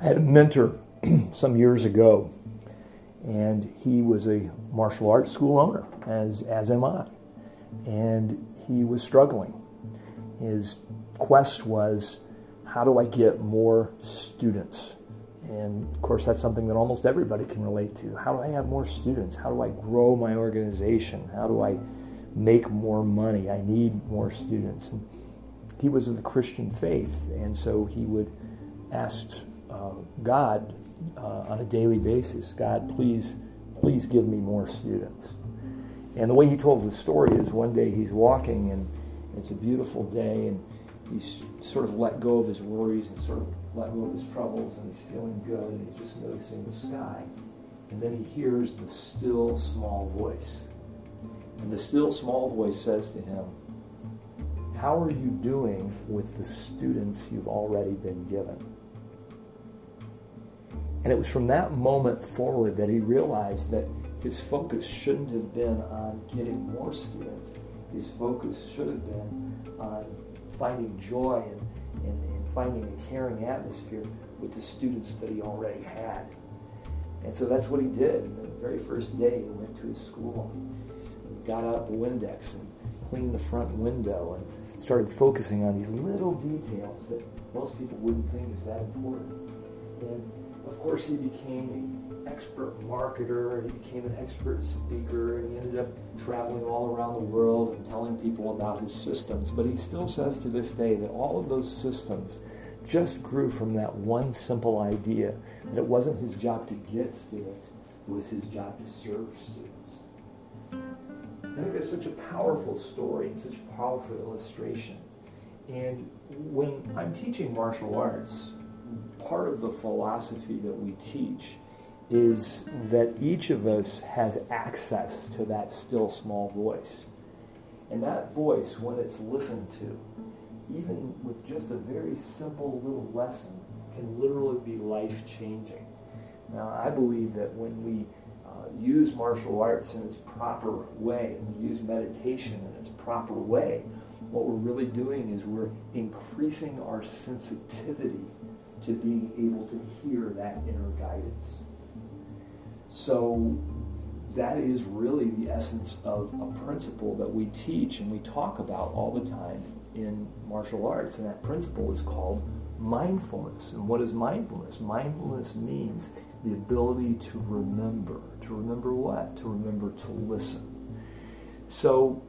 I had a mentor some years ago, and he was a martial arts school owner, as, as am I. And he was struggling. His quest was how do I get more students? And of course, that's something that almost everybody can relate to. How do I have more students? How do I grow my organization? How do I make more money? I need more students. And he was of the Christian faith, and so he would ask God uh, on a daily basis, God, please, please give me more students. And the way he tells the story is one day he's walking and it's a beautiful day and he's sort of let go of his worries and sort of let go of his troubles and he's feeling good and he's just noticing the sky. And then he hears the still small voice. And the still small voice says to him, How are you doing with the students you've already been given? And it was from that moment forward that he realized that his focus shouldn't have been on getting more students. His focus should have been on finding joy and, and, and finding a caring atmosphere with the students that he already had. And so that's what he did. And the very first day, he went to his school and got out the Windex and cleaned the front window and started focusing on these little details that most people wouldn't think is that important. And of course, he became an expert marketer and he became an expert speaker and he ended up traveling all around the world and telling people about his systems. But he still says to this day that all of those systems just grew from that one simple idea that it wasn't his job to get students, it was his job to serve students. I think that's such a powerful story and such a powerful illustration. And when I'm teaching martial arts, part of the philosophy that we teach is that each of us has access to that still small voice. And that voice, when it's listened to, even with just a very simple little lesson, can literally be life changing. Now, I believe that when we uh, use martial arts in its proper way, and we use meditation in its proper way, what we're really doing is we're increasing our sensitivity to being able to hear that inner guidance. So that is really the essence of a principle that we teach and we talk about all the time in martial arts. And that principle is called mindfulness. And what is mindfulness? Mindfulness means the ability to remember. To remember what? To remember to listen. So,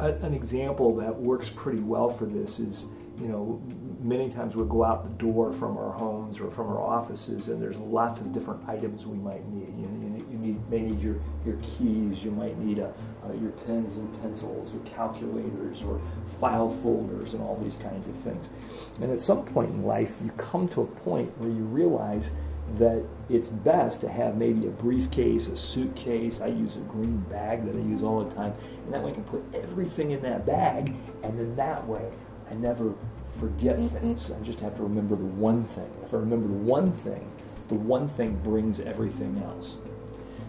an example that works pretty well for this is you know, many times we'll go out the door from our homes or from our offices, and there's lots of different items we might need. You, you, you need, may need your, your keys, you might need a, uh, your pens and pencils, or calculators, or file folders, and all these kinds of things. And at some point in life, you come to a point where you realize that it's best to have maybe a briefcase, a suitcase. I use a green bag that I use all the time, and that way I can put everything in that bag, and then that way I never forget things. I just have to remember the one thing. If I remember the one thing, the one thing brings everything else.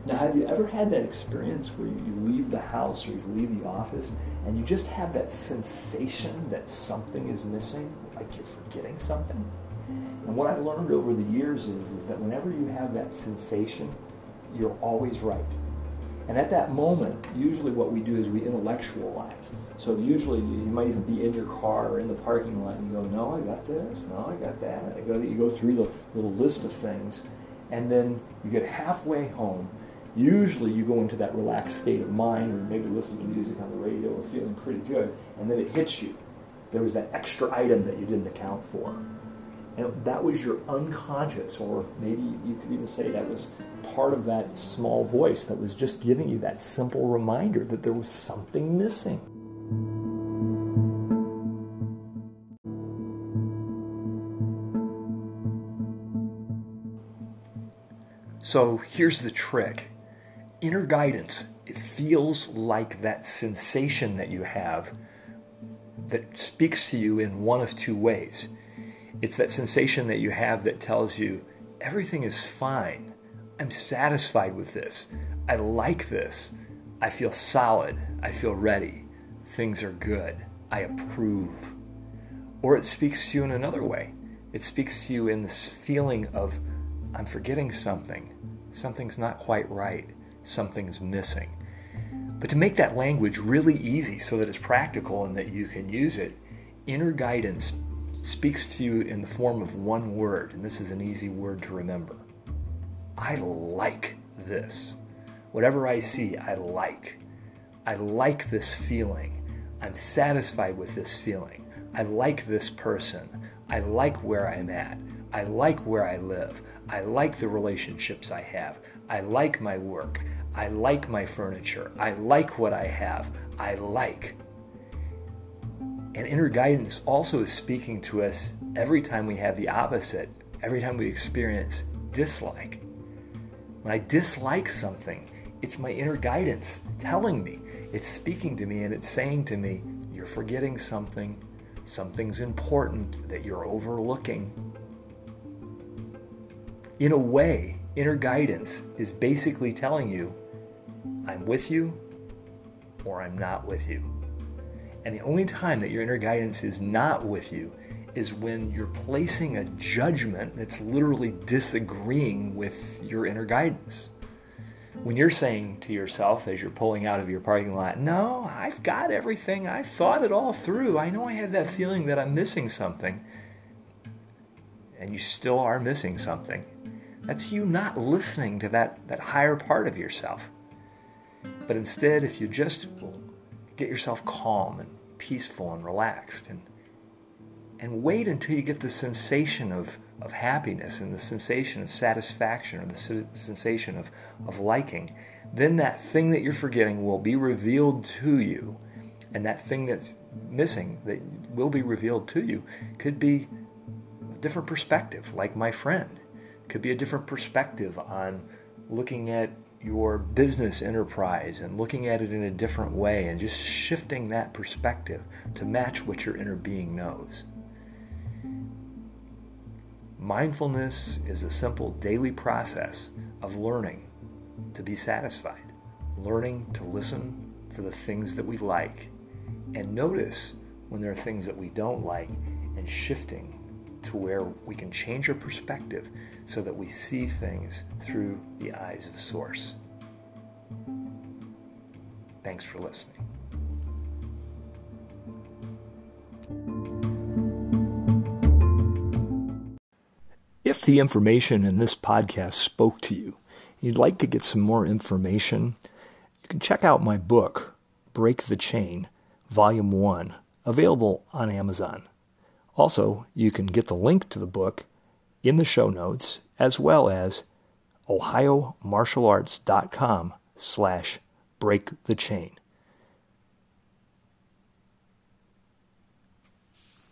Now, have you ever had that experience where you leave the house or you leave the office and you just have that sensation that something is missing, like you're forgetting something? And what I've learned over the years is, is that whenever you have that sensation, you're always right. And at that moment, usually what we do is we intellectualize. So usually you might even be in your car or in the parking lot and you go, no, I got this, no, I got that. I go, you go through the little list of things and then you get halfway home. Usually you go into that relaxed state of mind or maybe listen to music on the radio or feeling pretty good and then it hits you. There was that extra item that you didn't account for. And that was your unconscious, or maybe you could even say that was part of that small voice that was just giving you that simple reminder that there was something missing. So here's the trick inner guidance, it feels like that sensation that you have that speaks to you in one of two ways. It's that sensation that you have that tells you everything is fine. I'm satisfied with this. I like this. I feel solid. I feel ready. Things are good. I approve. Or it speaks to you in another way It speaks to you in this feeling of, I'm forgetting something. Something's not quite right. Something's missing. But to make that language really easy so that it's practical and that you can use it, inner guidance speaks to you in the form of one word, and this is an easy word to remember. I like this. Whatever I see, I like. I like this feeling. I'm satisfied with this feeling. I like this person. I like where I'm at. I like where I live. I like the relationships I have. I like my work. I like my furniture. I like what I have. I like. And inner guidance also is speaking to us every time we have the opposite, every time we experience dislike. When I dislike something, it's my inner guidance telling me, it's speaking to me, and it's saying to me, You're forgetting something. Something's important that you're overlooking. In a way, inner guidance is basically telling you, I'm with you or I'm not with you. And the only time that your inner guidance is not with you is when you're placing a judgment that's literally disagreeing with your inner guidance. When you're saying to yourself as you're pulling out of your parking lot, No, I've got everything. I've thought it all through. I know I have that feeling that I'm missing something. And you still are missing something. That's you not listening to that, that higher part of yourself. But instead, if you just get yourself calm and peaceful and relaxed and and wait until you get the sensation of, of happiness and the sensation of satisfaction or the sensation of, of liking, then that thing that you're forgetting will be revealed to you. And that thing that's missing that will be revealed to you could be a different perspective, like my friend. Could be a different perspective on looking at your business enterprise and looking at it in a different way and just shifting that perspective to match what your inner being knows. Mindfulness is a simple daily process of learning to be satisfied, learning to listen for the things that we like, and notice when there are things that we don't like, and shifting to where we can change our perspective so that we see things through the eyes of Source. Thanks for listening. If the information in this podcast spoke to you, you'd like to get some more information, you can check out my book, Break the Chain, Volume 1, available on Amazon. Also, you can get the link to the book in the show notes as well as ohiomartialarts.com slash break the chain.